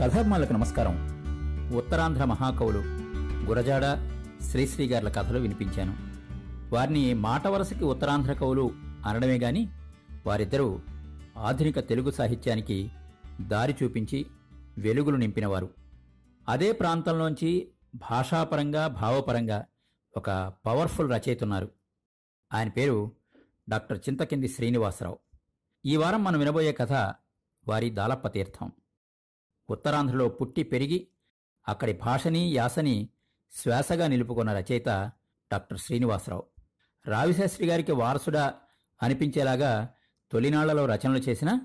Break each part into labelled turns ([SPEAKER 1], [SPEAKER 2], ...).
[SPEAKER 1] కథాభిమానులకు నమస్కారం. ఉత్తరాంధ్ర మహాకవులు గురజాడ శ్రీశ్రీ గార్ల కథలు వినిపించాను. వారిని మాట వరసకి ఉత్తరాంధ్ర కవులు అనడమే గాని వారిద్దరూ ఆధునిక తెలుగు సాహిత్యానికి దారి చూపించి వెలుగులు నింపినవారు. అదే ప్రాంతంలోంచి భాషాపరంగా భావపరంగా ఒక పవర్ఫుల్ రచయిత ఉన్నారు ఆయన పేరు డాక్టర్ చింతకింది శ్రీనివాసరావు. ఈ వారం మనం వినబోయే కథ వారి దాలప్ప తీర్థం. ఉత్తరాంధ్రలో పుట్టి పెరిగి అక్కడి భాషని యాసని శ్వాసగా నిలుపుకున్న రచయిత డాక్టర్ శ్రీనివాసరావు. రావిశాస్త్రి గారికి వారసుడా అనిపించేలాగా తొలినాళ్ళలో రచనలు చేసిన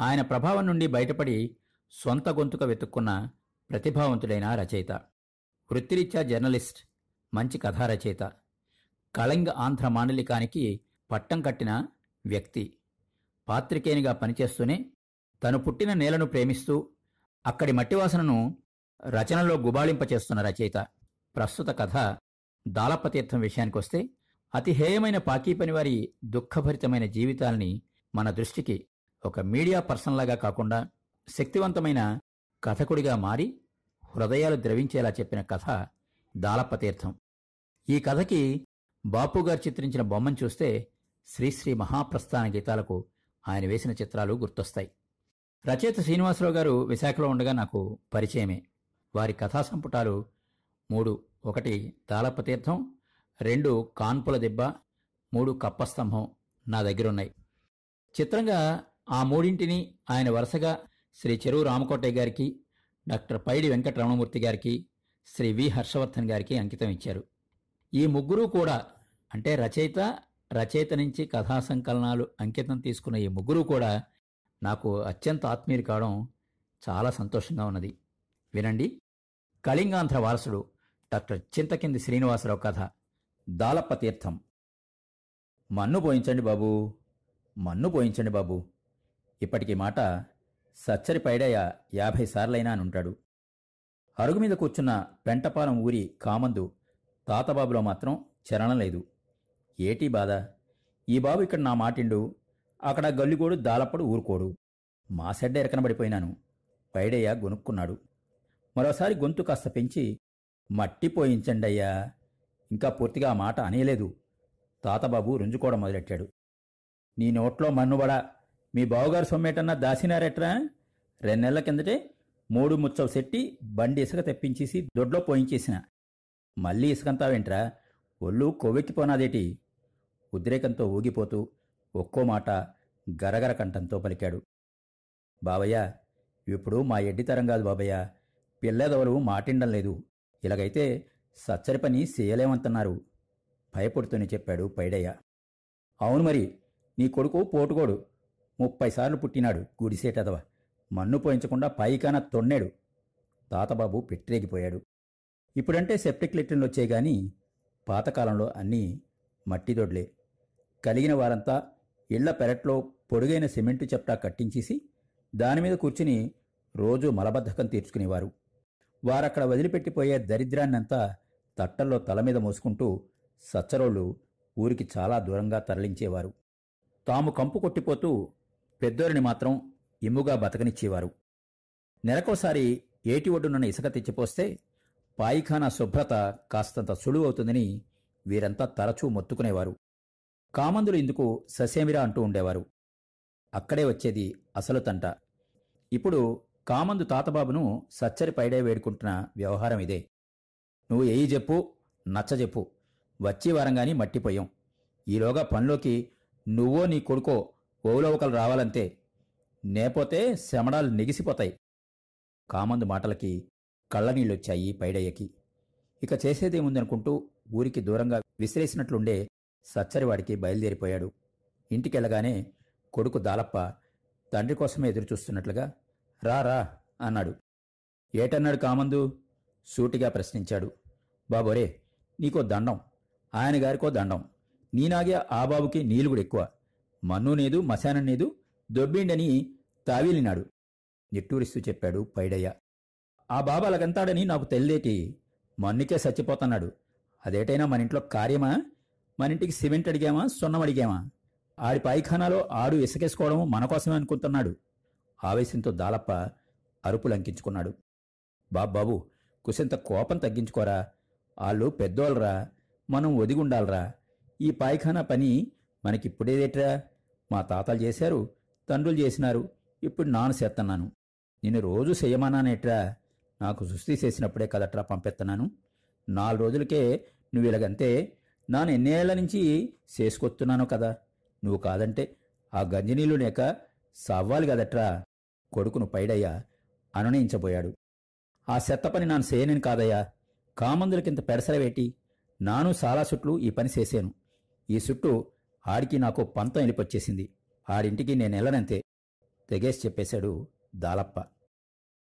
[SPEAKER 1] ఆయన ప్రభావం నుండి బయటపడి సొంత గొంతుక వెతుక్కున్న ప్రతిభావంతుడైన రచయిత. వృత్తిరీత్యా జర్నలిస్ట్ మంచి కథా రచయిత. కళింగ ఆంధ్ర మాండలికానికి పట్టం కట్టిన వ్యక్తి. పాత్రికేయునిగా పనిచేస్తూనే తను పుట్టిన నేలను ప్రేమిస్తూ అక్కడి మట్టివాసనను రచనలో గుబాళింపచేస్తున్న రచయిత. ప్రస్తుత కథ దాలపతీర్థం విషయానికొస్తే అతి హేయమైన పాకీ పనివారి దుఃఖభరితమైన జీవితాల్ని మన దృష్టికి ఒక మీడియా పర్సన్లాగా కాకుండా శక్తివంతమైన కథకుడిగా మారి హృదయాలు ద్రవించేలా చెప్పిన కథ దాలపతీర్థం ఈ కథకి బాపుగారు చిత్రించిన బొమ్మను చూస్తే శ్రీశ్రీ మహాప్రస్థాన గీతాలకు ఆయన వేసిన చిత్రాలు గుర్తొస్తాయి. రచయిత శ్రీనివాసరావు గారు విశాఖలో ఉండగా నాకు పరిచయమే. వారి కథా సంపుటాలు మూడు ఒకటి తాళపతీర్థం రెండు కాన్పుల దెబ్బ మూడు కప్పస్తంభం నా దగ్గరున్నాయి. చిత్రంగా ఆ మూడింటిని ఆయన వరుసగా శ్రీ చెరువు రామకోటయ్య గారికి డాక్టర్ పైడి వెంకటరమణమూర్తి గారికి శ్రీ వి హర్షవర్ధన్ గారికి అంకితం ఇచ్చారు. ఈ ముగ్గురు కూడా అంటే రచయిత రచయిత నుంచి కథా సంకలనాలు అంకితం తీసుకున్న ఈ ముగ్గురు కూడా నాకు అత్యంత ఆత్మీయులు కావడం చాలా సంతోషంగా ఉన్నది. వినండి. కళింగాంధ్ర వారసుడు డాక్టర్ చింతకింది శ్రీనివాసరావు కథ దాలప్ప తీర్థం. మన్ను పోయించండి బాబూ. మన్ను పోయించండి బాబు. ఇప్పటికి మాట సచ్చరి పైడయ్య యాభై సార్లైనా అనుంటాడు అరుగు మీద కూర్చున్న పెంటపాలెం ఊరి కామందు తాతబాబులో మాత్రం చరణం లేదు. ఏటీ బాధ. ఈ బాబు ఇక్కడ నా మాటిండు అక్కడ గల్లిగోడు దాలప్పుడు ఊరుకోడు. మా సెడ్డ ఎరకనబడిపోయినాను. పైడయ్య గొనుక్కున్నాడు. మరోసారి గొంతు కాస్త పెంచి మట్టి పోయించండయ్యా. ఇంకా పూర్తిగా ఆ మాట అనేలేదు. తాతబాబు రుంజుకోవడం మొదలెట్టాడు. నీ నోట్లో మన్నుబడా మీ బావగారు సొమ్మేటన్నా దాసినారెట్రా? రెండెళ్ళ కిందటే మూడు ముచ్చవ సెట్టి బండి ఇసుక తెప్పించేసి దొడ్లో పోయించేసిన. మళ్ళీ ఇసుకంతావేంట్రా? ఒళ్ళు కొవ్వెక్కిపోనాదేటి? ఉద్రేకంతో ఊగిపోతూ ఒక్కో మాట గరగర కంఠంతో పలికాడు. బాబయ్య ఇప్పుడు మా ఎడ్డితరం కాదు బాబయ్య. పిల్లదవలు మాటిండం లేదు. ఇలాగైతే సచ్చరి పని చేయలేమంటున్నారు. భయపడుతూనే చెప్పాడు పైడయ్య. అవును మరి నీ కొడుకు పోటుకోడు. ముప్పై సార్లు పుట్టినాడు గుడిసేటదవ మన్ను పోయించకుండా పైకాన తొన్నాడు. తాతబాబు పెట్టిరేగిపోయాడు. ఇప్పుడంటే సెప్టిక్ లెట్రిన్లు వచ్చాయి గాని పాతకాలంలో అన్నీ మట్టిదొడ్లే. కలిగిన వారంతా ఇళ్ళ పెరట్లో పొడుగైన సిమెంటు చెప్టా కట్టించేసి దానిమీద కూర్చుని రోజూ మలబద్ధకం తీర్చుకునేవారు. వారక్కడ వదిలిపెట్టిపోయే దరిద్రాన్నంతా తట్టల్లో తల మీద మోసుకుంటూ సచ్చరోళ్ళు ఊరికి చాలా దూరంగా తరలించేవారు. తాము కంపు కొట్టిపోతూ పెద్దోరిని మాత్రం ఇమ్ముగా బతకనిచ్చేవారు. నెలకోసారి ఏటి ఒడ్డునున్న ఇసుక తెచ్చిపోస్తే పాయిఖానా శుభ్రత కాస్తంత సులువవుతుందని వీరంతా తరచూ మొత్తుకునేవారు. కామందులు ఇందుకు ససేమిరా అంటూ ఉండేవారు. అక్కడే వచ్చేది అసలు తంట ఇప్పుడు కామందు తాతబాబును సచ్చరి పైడే వేడుకుంటున్న వ్యవహారం ఇదే. నువ్వు ఏయి చెప్పు నచ్చ చెప్పు. వచ్చే వారంగాని మట్టిపోయాం ఈలోగా పనిలోకి నువ్వో నీ కొడుకో ఓవులవకలు రావాలంతే. నేపోతే శమడాలు నెగిసిపోతాయి. కామందు మాటలకి కళ్ళనీళ్ళొచ్చాయి పైడయ్యకి. ఇక చేసేదేముందనుకుంటూ ఊరికి దూరంగా విసిరేసినట్లుండే సచ్చరివాడికి బయలుదేరిపోయాడు. ఇంటికెళ్ళగానే కొడుకు దాలప్ప తండ్రి కోసమే ఎదురుచూస్తున్నట్లుగా రా రా అన్నాడు. ఏటన్నాడు కామందు? సూటిగా ప్రశ్నించాడు. బాబోరే నీకో దండం. ఆయన గారికో దండం. నీనాగే ఆ బాబుకి నీలుగుడు ఎక్కువ. మన్ను నేదు మశానం నేదు దొబ్బిండని తావీలినాడు. నిట్టూరిస్తూ చెప్పాడు పైడయ్య. ఆ బాబు అలాగంతాడని నాకు తెల్లేటి మన్నుకే చచ్చిపోతున్నాడు అదేటైనా మన ఇంట్లో కార్యమా? మన ఇంటికి సిమెంట్ అడిగామా సున్నం అడిగామా? ఆడి పైఖానాలో ఆడు ఇసుకేసుకోవడం మన కోసమే అనుకుంటున్నాడు. ఆవేశంతో దాలప్ప అరుపులు అంకించుకున్నాడు. బాబాబు కుసింత కోపం తగ్గించుకోరా. వాళ్ళు పెద్దోళ్ళరా మనం ఒదిగుండాలరా. ఈ పాయిఖానా పని మనకిప్పుడేదేట్రా మా తాతలు చేశారు తండ్రులు చేసినారు ఇప్పుడు నాను చేస్తున్నాను నిన్ను రోజు చెయ్యమన్నానేట్రా నాకు సుస్థి చేసినప్పుడే కదట్రా పంపెత్తన్నాను. నాలుగు రోజులకే నువ్వు ఇలాగంతే నాను ఎన్నేళ్ళ నుంచి చేసుకొస్తున్నాను కదా. నువ్వు కాదంటే ఆ గంజినీళ్ళు లేక సవ్వాలి కదట్రా. కొడుకును పైడయ్యా అనునయించబోయాడు. ఆ చెత్త పని నాను చేయనని కాదయ్యా. కామందులకింత పెడసరవేటి నాను చాలా చుట్లు ఈ పని చేశాను ఈ చుట్టూ ఆడికి నాకు పంతం వెళ్ళిపొచ్చేసింది ఆడింటికి నేను వెళ్ళనంతే తెగేసి చెప్పేశాడు దాలప్ప.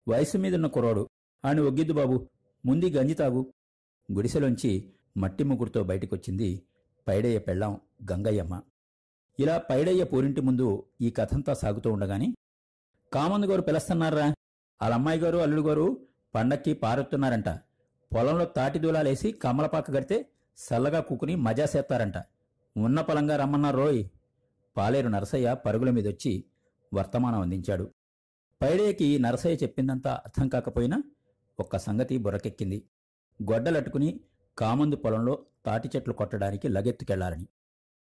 [SPEAKER 1] వయసు మీదున్న కుర్రాడు. ఆని ఒగ్గిద్దు బాబు. ముందు గంజి తాగు. గుడిసెలోంచి మట్టి ముగ్గురుతో బయటికొచ్చింది పైడయ్య పెళ్ళాం గంగయ్యమ్మ. ఇలా పైడయ్య పూరింటి ముందు ఈ కథంతా సాగుతూ ఉండగాని కామందు గారు పిలుస్తున్నారా? వాళ్ళ గారు అల్లుడు గారు పండక్కి పారెత్తున్నారంట. పొలంలో తాటి దూలాలేసి కమలపాక గడితే సల్లగా కూకుని మజా చేస్తారంట ఉన్న పొలంగా రమ్మన్నారు రోయ్. పాలేరు నరసయ్య పరుగుల మీదొచ్చి వర్తమానం అందించాడు. పైడేకి నరసయ్య చెప్పిందంతా అర్థం కాకపోయినా ఒక్క సంగతి బుర్రకెక్కింది. గొడ్డలట్టుకుని కామందు పొలంలో తాటి చెట్లు కొట్టడానికి లగెత్తుకెళ్ళాలని.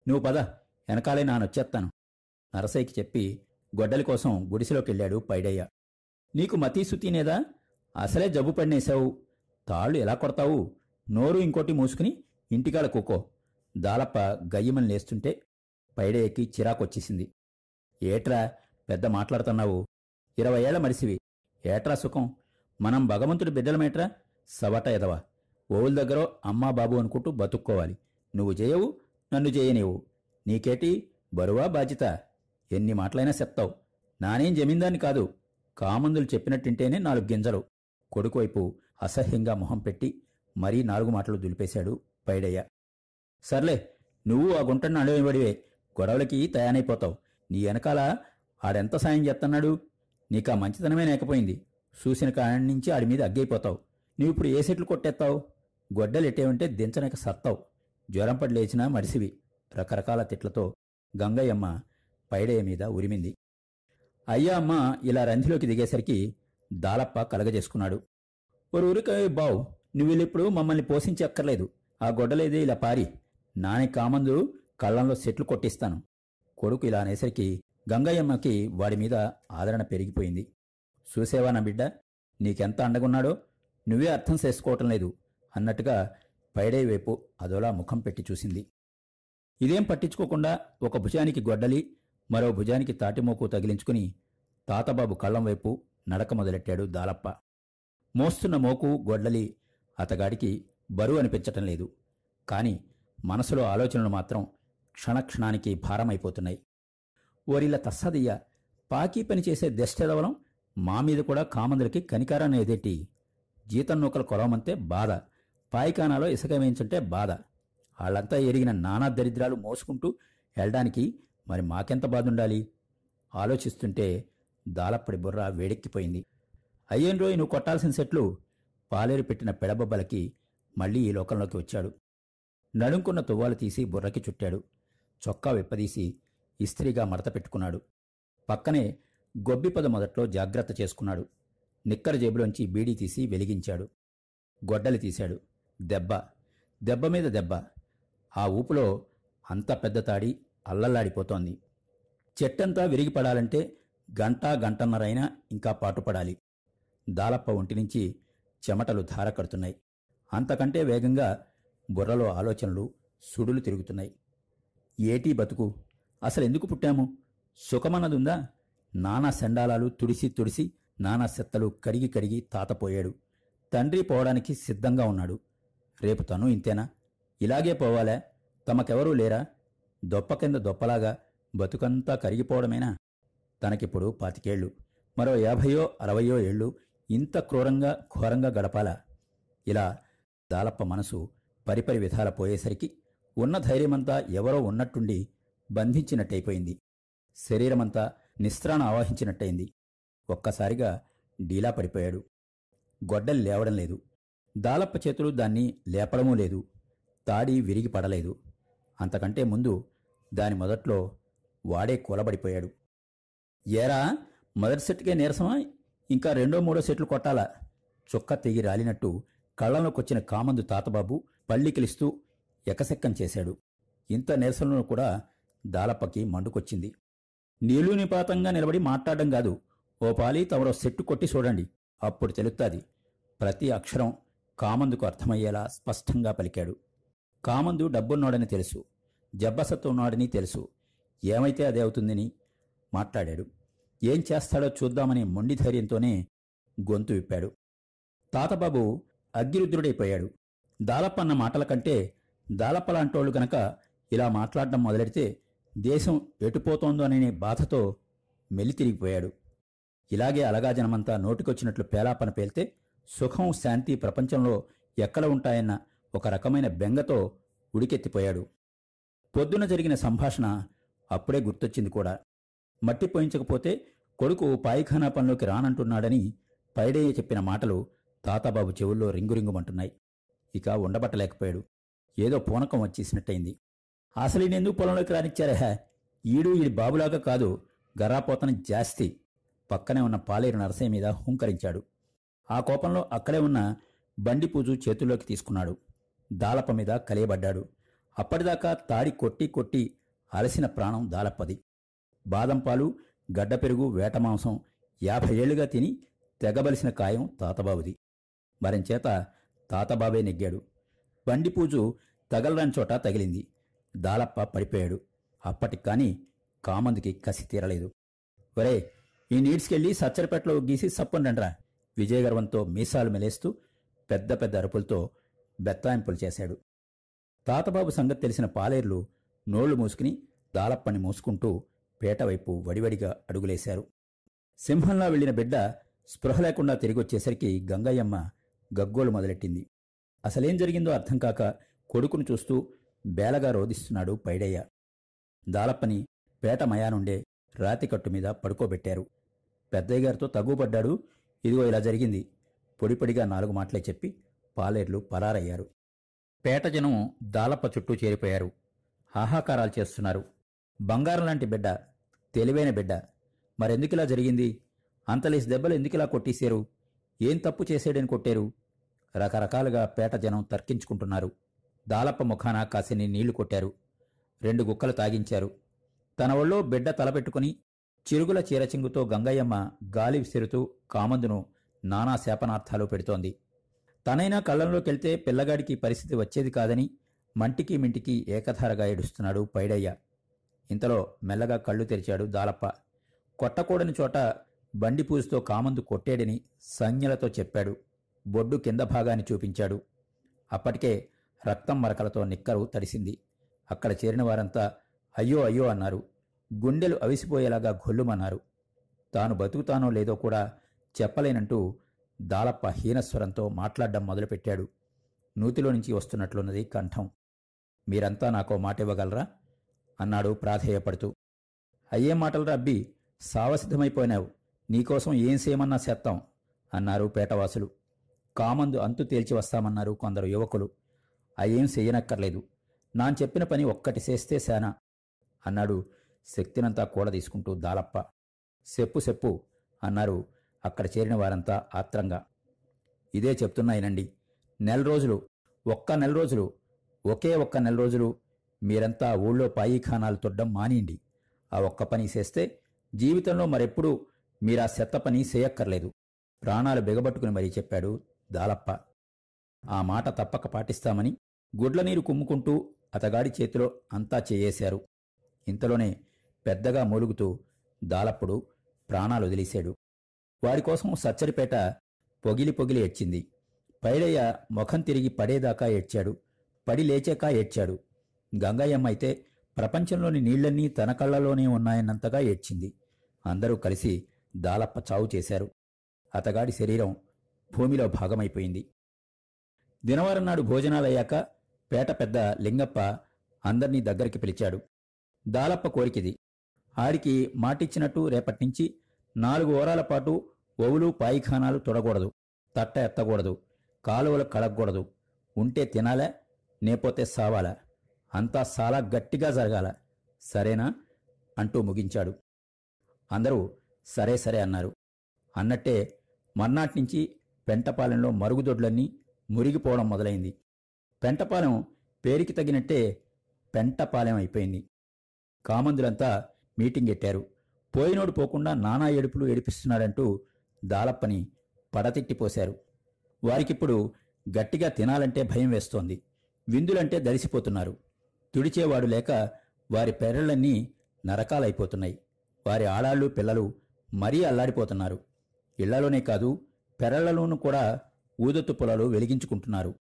[SPEAKER 1] నువ్వు పద వెనకాలే నానొచ్చేస్తాను నరసయ్యకి చెప్పి గొడ్డలి కోసం గుడిసెలోకెళ్ళాడు పైడయ్య. నీకు మతీ సుతీనేదా అసలే జబ్బు పడినేశావు. తాళ్ళు ఎలా కొడతావు? నోరు ఇంకోటి మూసుకుని ఇంటికాడ కూకో. దాలప్ప గయ్యమని లేస్తుంటే పైడయ్యకి చిరాకొచ్చేసింది. ఏట్రా పెద్ద మాట్లాడుతున్నావు? ఇరవై ఏళ్ళ మడిసివి. ఏట్రా సుఖం? మనం భగవంతుడి బిడ్డలమేట్రా? సవట ఎదవా? ఓవుల దగ్గర అమ్మా బాబు అనుకుంటూ బతుక్కోవాలి. నువ్వు చేయవు నన్ను చేయనివు నీకేటి? బరువా బాధ్యత. ఎన్ని మాటలైనా చెప్తావు. నానేం జమీందాన్ని కాదు. కామందులు చెప్పినట్టింటేనే నాలుగు గింజలు. కొడుకువైపు అసహ్యంగా మొహం పెట్టి మరీ నాలుగు మాటలు దులిపేశాడు పైడయ్య. సర్లే నువ్వు ఆ గుంటను అడవిబడివే గొడవలకి తయారైపోతావు. నీ వెనకాల ఆడెంత సాయం చేస్తున్నాడు నీకా మంచితనమే లేకపోయింది. చూసిన కాడి నుంచి ఆడి మీద అగ్గైపోతావు. నువ్వు ఇప్పుడు ఏ సెట్లు కొట్టేస్తావు గొడ్డలెట్టేవంటే దించనక సత్తావు. జ్వరం పడి లేచినా మడిసివి రకరకాల తిట్లతో గంగయ్యమ్మ పైడయ్య మీద ఉరిమింది. అయ్యా అమ్మ ఇలా రంధిలోకి దిగేసరికి దాలప్ప కలగజేసుకున్నాడు. ఒక ఊరికే బావు నువ్విప్పుడు మమ్మల్ని పోషించక్కర్లేదు ఆ గొడ్డలేదే ఇలా పారి. నాని కామందు కళ్ళంలో సెట్లు కొట్టిస్తాను. కొడుకు ఇలా అనేసరికి గంగయ్యమ్మకి వాడి మీద ఆదరణ పెరిగిపోయింది. చూసేవా నా బిడ్డ? నీకెంత అండగున్నాడో? నువ్వే అర్థం చేసుకోవటం లేదు. అన్నట్టుగా పైడే వైపు అదోలా ముఖం పెట్టి చూసింది. ఇదేం పట్టించుకోకుండా ఒక భుజానికి గొడ్డలి మరో భుజానికి తాటిమోకు తగిలించుకుని తాతబాబు కళ్ళం వైపు నడక మొదలెట్టాడు దాలప్ప. మోస్తున్న మోకు గొడ్డలి అతగాడికి బరువు అనిపించటం లేదు. కాని మనసులో ఆలోచనలు మాత్రం క్షణక్షణానికి భారమైపోతున్నాయి. ఓరిల్ల తస్సదయ్య పాకీ పని చేసే మా మీద కూడా కామందులకి కనికారాన్ని ఎదేటి? జీతం నూకలు కొలవమంతే బాధ. పాయికానాలో ఇసుక వేయించుంటే బాధ. వాళ్ళంతా ఎరిగిన నానా దరిద్రాలు మోసుకుంటూ వెళ్ళడానికి మరి మాకెంత బాధ ఉండాలి ఆలోచిస్తుంటే దాలప్పడి బుర్ర వేడెక్కిపోయింది. అయ్యేం రోయ్ నువ్వు కొట్టాల్సిన సెట్లు? పాలేరు పెట్టిన పెడబొబ్బలకి మళ్ళీ ఈ లోకంలోకి వచ్చాడు. నడుంకున్న తువ్వాలు తీసి బుర్రకి చుట్టాడు. చొక్కా విప్పదీసి ఇస్త్రీగా మడత పెట్టుకున్నాడు. పక్కనే గొబ్బిపద మొదట్లో జాగ్రత్త చేసుకున్నాడు. నిక్కర జేబులోంచి బీడీ తీసి వెలిగించాడు. గొడ్డలి తీశాడు. దెబ్బ. దెబ్బ మీద దెబ్బ. ఆ ఊపులో అంత పెద్ద తాడి అల్లల్లాడిపోతోంది. చెట్టంతా విరిగిపడాలంటే గంట గంటన్నరైనా ఇంకా పాటుపడాలి. దాలప్ప ఒంటి నుంచి చెమటలు ధార కడుతున్నాయి. అంతకంటే వేగంగా బుర్రలో ఆలోచనలు సుడులు తిరుగుతున్నాయి. ఏటీ బతుకు? అసలెందుకు పుట్టాము? సుఖమన్నదుందా? నానా సెండాలాలు తుడిసి తుడిసి నానా సెత్తలు కడిగి కడిగి తాతపోయాడు. తండ్రి పోవడానికి సిద్ధంగా ఉన్నాడు. రేపు తను ఇంతేనా? ఇలాగే పోవాలా. తమకెవరూ లేరా? దొప్ప కింద దొప్పలాగా బతుకంతా కరిగిపోవడమేనా? తనకిప్పుడు పాతికేళ్ళు మరో యాభయో అరవయో ఏళ్ళు ఇంత క్రూరంగా ఘోరంగా గడపాలా? ఇలా దాలప్ప మనసు పరిపరి విధాల పోయేసరికి ఉన్న ధైర్యమంతా ఎవరో ఉన్నట్టుండి బంధించినట్టయిపోయింది. శరీరమంతా నిస్త్రాణ ఆవాహించినట్టయింది. ఒక్కసారిగా డీలా పడిపోయాడు. గొడ్డలు లేవడం లేదు. దాలప్ప చేతులు దాన్ని లేపడమూ లేదు. తాడి విరిగి పడలేదు. అంతకంటే ముందు దాని మొదట్లో వాడే కూలబడిపోయాడు. ఏరా మొదటి సెట్కే నీరసమా? ఇంకా రెండో మూడో సెట్లు కొట్టాలా? చుక్క తెగి రాలినట్టు కళ్ళలోకొచ్చిన కామందు తాతబాబు పళ్ళికిలిస్తూ ఎకసెక్కం చేశాడు. ఇంత నిరసనలో కూడా దాలప్పకి మండుకొచ్చింది. నీళ్ళు నిపాతంగా నిలబడి మాట్లాడడం కాదు. ఓ పాలి తమరో సెట్టు కొట్టి చూడండి. అప్పుడు తెలుస్తుంది ప్రతి అక్షరం కామందుకు అర్థమయ్యేలా స్పష్టంగా పలికాడు. కామందు డబ్బున్నోడని తెలుసు జబ్బసత్తున్నాడని తెలుసు. ఏమైతే అదే అవుతుందని మాట్లాడాడు. ఏం చేస్తాడో చూద్దామని మొండి ధైర్యంతోనే గొంతు విప్పాడు. తాతబాబు అగ్గిరుద్రుడైపోయాడు దాలప్పన్న మాటల కంటే దాలప్పలాంటోళ్ళు గనక ఇలా మాట్లాడడం మొదలెడితే దేశం ఎటుపోతోందో అనే బాధతో మెలితిరిగిపోయాడు. ఇలాగే అలగా జనమంతా నోటికొచ్చినట్లు పేలాపన పేల్తే సుఖం శాంతి ప్రపంచంలో ఎక్కడ ఉంటాయన్న ఒక రకమైన బెంగతో ఉడికెత్తిపోయాడు. పొద్దున జరిగిన సంభాషణ అప్పుడే గుర్తొచ్చింది కూడా. మట్టి పోయించకపోతే కొడుకు పాయిఖానా పనిలోకి రానంటున్నాడని పైడయ్య చెప్పిన మాటలు తాతాబాబు చెవుల్లో రింగురింగుమంటున్నాయి. ఇక ఉండబట్టలేకపోయాడు. ఏదో పూనకం వచ్చేసినట్టయింది. అసలు నేందుకు పొలంలోకి రానిచ్చారే? ఈడు ఈడి బాబులాగా కాదు గర్రాపోతని జాస్తి. పక్కనే ఉన్న పాలేరు నరసయ్య మీద హుంకరించాడు. ఆ కోపంలో అక్కడే ఉన్న బండిపూజు చేతుల్లోకి తీసుకున్నాడు. దాలప్ప మీద కలియబడ్డాడు. అప్పటిదాకా తాడి కొట్టి కొట్టి అలసిన ప్రాణం దాలప్పది బాదంపాలు గడ్డ పెరుగు వేట మాంసం యాభై ఏళ్ళుగా తిని తెగబలిసిన కాయం తాతబాబుది. మరించేత తాతబాబే నెగ్గాడు. బండిపూజు తగలరాని చోట తగిలింది. దాలప్ప పడిపోయాడు. అప్పటికి కాని కామందుకి కసి తీరలేదు. ఒరే ఈ నీడ్స్కెళ్ళి సచ్చరిపేటలో గీసి సప్పుండ్రా విజయగర్వంతో మీసాలు మెలేస్తూ పెద్ద పెద్ద అరుపులతో బెత్తాయింపులు చేశాడు. తాతబాబు సంగతి తెలిసిన పాలేర్లు నోళ్ళు మూసుకుని దాలప్పని మూసుకుంటూ పేటవైపు వడివడిగా అడుగులేశారు. సింహంలా వెళ్ళిన బిడ్డ స్పృహ లేకుండా తిరిగొచ్చేసరికి గంగయ్యమ్మ గగ్గోలు మొదలెట్టింది. అసలేం జరిగిందో అర్థం కాక కొడుకును చూస్తూ బేలగా రోదిస్తున్నాడు పైడయ్య. దాలప్పని పేట మయానుండే రాతికట్టు మీద పడుకోబెట్టారు. పెద్దయ్య గారితో తగ్గుపడ్డాడు ఇదిగో ఇలా జరిగింది. పొడిపొడిగా నాలుగు మాటలే చెప్పి పాలేర్లు పరారయ్యారు. పేట జనం దాలప్ప చుట్టూ చేరిపోయారు. హాహాకారాలు చేస్తున్నారు. బంగారం లాంటి బిడ్డ తెలివైన బిడ్డ. మరెందుకిలా జరిగింది? అంతలేసి దెబ్బలు ఎందుకిలా కొట్టేశారు? ఏం తప్పు చేసాడని కొట్టారు? రకరకాలుగా పేట జనం తర్కించుకుంటున్నారు. దాలప్ప ముఖాన కాసిని నీళ్ళు కొట్టారు. రెండు గుక్కలు తాగించారు. తన ఒళ్ళో బిడ్డ తలపెట్టుకుని చిరుగుల చీరచింగుతో గంగయ్యమ్మ గాలి విసిరుతూ కామందును నానా శాపనార్థాలు పెడుతోంది. తనైనా కళ్ళంలోకెళ్తే పిల్లగాడికి పరిస్థితి వచ్చేది కాదని మంటికి మింటికి ఏకధారగా ఏడుస్తున్నాడు పైడయ్య. ఇంతలో మెల్లగా కళ్ళు తెరిచాడు దాలప్ప. కొట్టకూడని చోట బండి పూజతో కామందు కొట్టేడని సంజ్ఞలతో చెప్పాడు. బొడ్డు కింద భాగాన్ని చూపించాడు. అప్పటికే రక్తం మరకలతో నిక్కరు తడిసింది. అక్కడ చేరిన వారంతా అయ్యో అయ్యో అన్నారు. గుండెలు అవిసిపోయేలాగా గొల్లుమన్నారు. తాను బతుకుతానో లేదో కూడా చెప్పలేనంటూ దాలప్ప హీనస్వరంతో మాట్లాడడం మొదలుపెట్టాడు. నూతిలో నుంచి వస్తున్నట్లున్నది కంఠం. మీరంతా నాకో మాట ఇవ్వగలరా అన్నాడు ప్రాధేయపడుతూ. అయ్యే మాటలు అబ్బి? సావసిద్ధమైపోయినావు. నీకోసం ఏం చేయమన్నా చేత్తాం అన్నారు పేటవాసులు. కామందు అంతు తేల్చి వస్తామన్నారు కొందరు యువకులు. అయ్యేం చెయ్యనక్కర్లేదు నాన్ చెప్పిన పని ఒక్కటి చేస్తే శానా అన్నాడు శక్తినంతా కూడా తీసుకుంటూ దాలప్ప చెప్పు చెప్పు అన్నారు అక్కడ చేరిన వారంతా ఆత్రంగా. ఇదే చెప్తున్నాయినండి నెల రోజులు ఒక్క నెల రోజులు ఒకే ఒక్క నెల రోజులు మీరంతా ఊళ్ళో పాయిఖానాలు తొడ్డం మానియండి. ఆ ఒక్క పని చేస్తే జీవితంలో మరెప్పుడూ మీరా సెత్త పని చేయక్కర్లేదు ప్రాణాలు బిగబట్టుకుని మరీ చెప్పాడు దాలప్ప. ఆ మాట తప్పక పాటిస్తామని గుడ్ల నీరు కుమ్ముకుంటూ అతగాడి చేతిలో అంతా చేయేశారు. ఇంతలోనే పెద్దగా మూలుగుతూ దాలప్పుడు ప్రాణాలు వదిలేశాడు. వారికోసం సచ్చరిపేట పొగిలి పొగిలి ఏడ్చింది. పైడయ్య ముఖం తిరిగి పడేదాకా ఏడ్చాడు. పడి లేచాక ఏడ్చాడు. గంగయ్యమ్మ అయితే ప్రపంచంలోని నీళ్ళన్నీ తన కళ్ళలోనే ఉన్నాయన్నంతగా ఏడ్చింది. అందరూ కలిసి దాలప్ప చావు చేశారు. అతగాడి శరీరం భూమిలో భాగమైపోయింది. దినవారం నాడు భోజనాలయ్యాక పేట పెద్ద లింగప్ప అందర్నీ దగ్గరికి పిలిచాడు. దాలప్ప కోరికిది ఆడికి మాటిచ్చినట్టు రేపట్నుంచి నాలుగు వారాల పాటు ఒవులు పాయిఖానాలు తొడకూడదు తట్ట ఎత్తకూడదు కాలువలు కడగకూడదు ఉంటే తినాలా నేపోతే సావాలా. అంతా చాలా గట్టిగా జరగాల. సరేనా? అంటూ ముగించాడు. అందరూ సరే సరే అన్నారు. అన్నట్టే మర్నాటి నుంచి పెంటపాలెంలో మరుగుదొడ్లన్నీ మురిగిపోవడం మొదలైంది. పెంటపాలెం పేరుకి తగినట్టే పెంటపాలెం అయిపోయింది. కామందులంతా మీటింగ్ ఎట్టారు? పోయినోడు పోకుండా నానా ఏడుపులు ఏడిపిస్తున్నాడంటూ దాలప్పని పడతిట్టిపోశారు వారికిప్పుడు గట్టిగా తినాలంటే భయం వేస్తోంది. విందులంటే దరిసిపోతున్నారు. తుడిచేవాడు లేక వారి పెరళ్ళన్నీ నరకాలైపోతున్నాయి. వారి ఆడాళ్ళు పిల్లలు మరీ అల్లాడిపోతున్నారు. ఇళ్ళలోనే కాదు పెరళ్ళలోనూ కూడా ఊదొత్తు పొలాలు వెలిగించుకుంటున్నారు.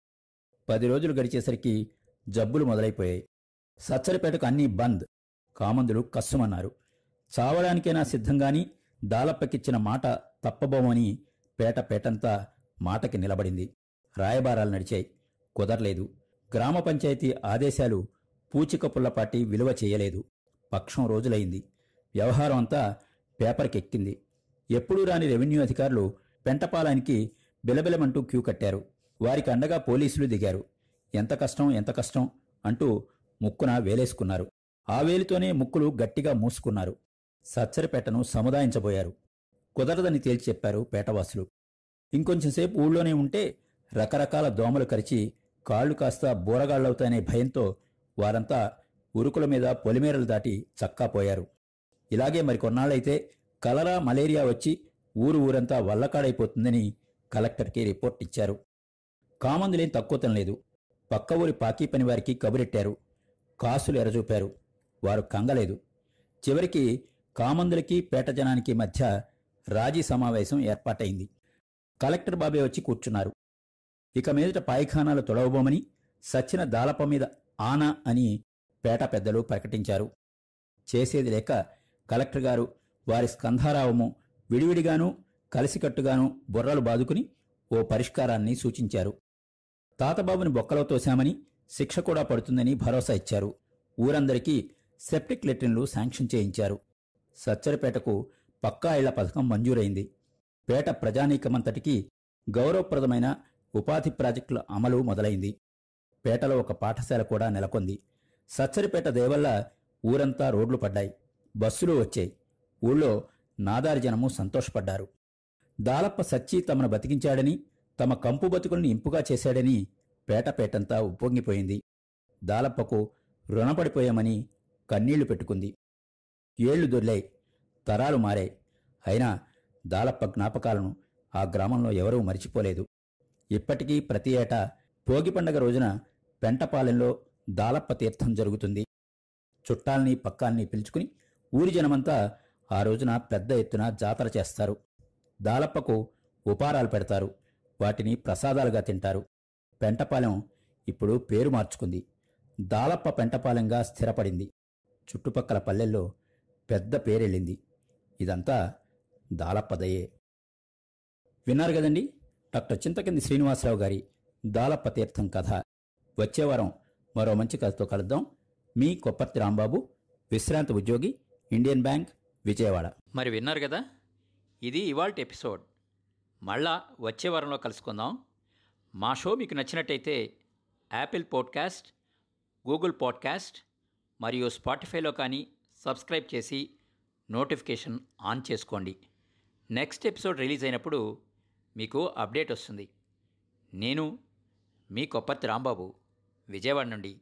[SPEAKER 1] పది రోజులు గడిచేసరికి జబ్బులు మొదలైపోయాయి. సచ్చరిపేటకు అన్నీ బంద్. కామందుడు కస్సుమన్నారు. చావడానికైనా సిద్ధంగాని దాలప్పకిచ్చిన మాట తప్పబోమని పేట పేటంతా మాటకి నిలబడింది. రాయబారాలు నడిచాయి. కుదరలేదు. గ్రామ పంచాయతీ ఆదేశాలు పూచిక పుల్లపాటి విలువ చేయలేదు. పక్షం రోజులైంది. వ్యవహారం అంతా పేపర్కెక్కింది. ఎప్పుడూ రాని రెవెన్యూ అధికారులు పెంటపాలానికి బిలబిలమంటూ క్యూ కట్టారు. వారికి అండగా పోలీసులు దిగారు. ఎంత కష్టం ఎంత కష్టం అంటూ ముక్కున వేలేసుకున్నారు. ఆవేలితోనే ముక్కులు గట్టిగా మూసుకున్నారు. సచ్చరిపేటను సముదాయించబోయారు. కుదరదని తేల్చి చెప్పారు పేటవాసులు. ఇంకొంచెంసేపు ఊళ్ళోనే ఉంటే రకరకాల దోమలు కరిచి కాళ్ళు కాస్త బూరగాళ్ళవుతాయనే భయంతో వారంతా ఉరుకుల మీద పొలిమేరలు దాటి చక్కాపోయారు. ఇలాగే మరికొన్నాళ్ళైతే కలరా మలేరియా వచ్చి ఊరు ఊరంతా వల్లకాడైపోతుందని కలెక్టర్కి రిపోర్ట్ ఇచ్చారు. కామందులేం తక్కువతం లేదు పక్క ఊరి పాకీ పని వారికి కబురెట్టారు. కాసులు ఎరచూపారు వారు కంగలేదు. చివరికి కామందులకి పేట జనానికి మధ్య రాజీ సమావేశం ఏర్పాటైంది. కలెక్టర్ బాబే వచ్చి కూర్చున్నారు. ఇక మీదట పాయిఖానాలు తొడవబోమని సచ్చిన దాలప మీద ఆన అని పేట పెద్దలు ప్రకటించారు. చేసేది లేక కలెక్టర్ గారు వారి స్కంధారావము విడివిడిగాను కలిసికట్టుగాను బుర్రలు బాదుకుని ఓ పరిష్కారాన్ని సూచించారు. తాతబాబుని బొక్కలో తోశామని శిక్ష కూడా పడుతుందని భరోసా ఇచ్చారు. ఊరందరికీ సెప్టిక్ లెట్రిన్లు శాంక్షన్ చేయించారు. సచ్చరిపేటకు పక్కా ఇళ్ళ పథకం మంజూరైంది. పేట ప్రజానీకమంతటికీ గౌరవప్రదమైన ఉపాధి ప్రాజెక్టుల అమలు మొదలైంది. పేటలో ఒక పాఠశాల కూడా నెలకొంది. సచ్చరిపేట దేవల్ల ఊరంతా రోడ్లు పడ్డాయి. బస్సులు వచ్చాయి. ఊళ్ళో నాదారి జనము సంతోషపడ్డారు. దాలప్ప సచ్చి తమను బతికించాడని తమ కంపు బతుకుల్ని ఇంపుగా చేశాడని పేట పేటంతా ఉప్పొంగిపోయింది. దాలప్పకు రుణపడిపోయామని కన్నీళ్ళు పెట్టుకుంది. ఏళ్ళు దొర్లాయి తరాలు మారాయి. అయినా దాలప్ప జ్ఞాపకాలను ఆ గ్రామంలో ఎవరూ మరిచిపోలేదు. ఇప్పటికీ ప్రతి ఏటా భోగి పండగ రోజున పెంటపాలెంలో దాలప్ప తీర్థం జరుగుతుంది. చుట్టాల్ని పక్కాల్ని పిలుచుకుని ఊరి జనమంతా ఆ రోజున పెద్ద ఎత్తున జాతర చేస్తారు. దాలప్పకు ఉపారాలు పెడతారు. వాటిని ప్రసాదాలుగా తింటారు. పెంటపాలెం ఇప్పుడు పేరు మార్చుకుంది. దాలప్ప పెంటపాలెంగా స్థిరపడింది. చుట్టుపక్కల పల్లెల్లో పెద్ద పేరెళ్ళింది. ఇదంతా దాలప్పదయే. విన్నారు కదండి? డాక్టర్ చింతకింది శ్రీనివాసరావు గారి దాలప్ప తీర్థం కథ. వచ్చేవారం మరో మంచి కథతో కలుద్దాం. మీ కొప్పర్తి రాంబాబు విశ్రాంతి ఉద్యోగి ఇండియన్ బ్యాంక్ విజయవాడ.
[SPEAKER 2] మరి విన్నారు కదా? ఇది ఇవాళ ఎపిసోడ్. మళ్ళా వచ్చే వారంలో కలుసుకుందాం. మా షో మీకు నచ్చినట్టయితే యాపిల్ పాడ్కాస్ట్ గూగుల్ పాడ్కాస్ట్ మరియు స్పాటిఫైలో కానీ సబ్స్క్రైబ్ చేసి నోటిఫికేషన్ ఆన్ చేసుకోండి. నెక్స్ట్ ఎపిసోడ్ రిలీజ్ అయినప్పుడు మీకు అప్డేట్ వస్తుంది. నేను మీ కొప్పతి రాంబాబు విజయవాడ నుండి